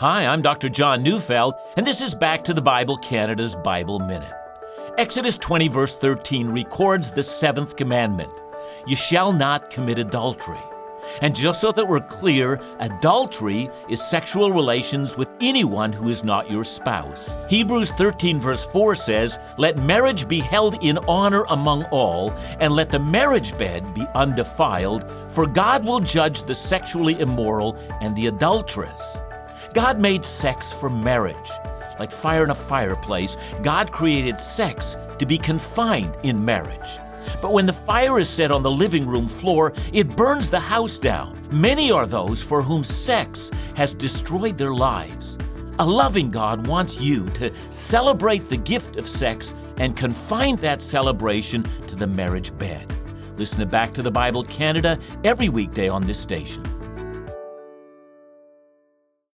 Hi, I'm Dr. John Neufeld, and this is Back to the Bible Canada's Bible Minute. Exodus 20, verse 13 records the seventh commandment You shall not commit adultery. And just so that we're clear, adultery is sexual relations with anyone who is not your spouse. Hebrews 13, verse 4 says, Let marriage be held in honor among all, and let the marriage bed be undefiled, for God will judge the sexually immoral and the adulteress. God made sex for marriage. Like fire in a fireplace, God created sex to be confined in marriage. But when the fire is set on the living room floor, it burns the house down. Many are those for whom sex has destroyed their lives. A loving God wants you to celebrate the gift of sex and confine that celebration to the marriage bed. Listen to Back to the Bible Canada every weekday on this station.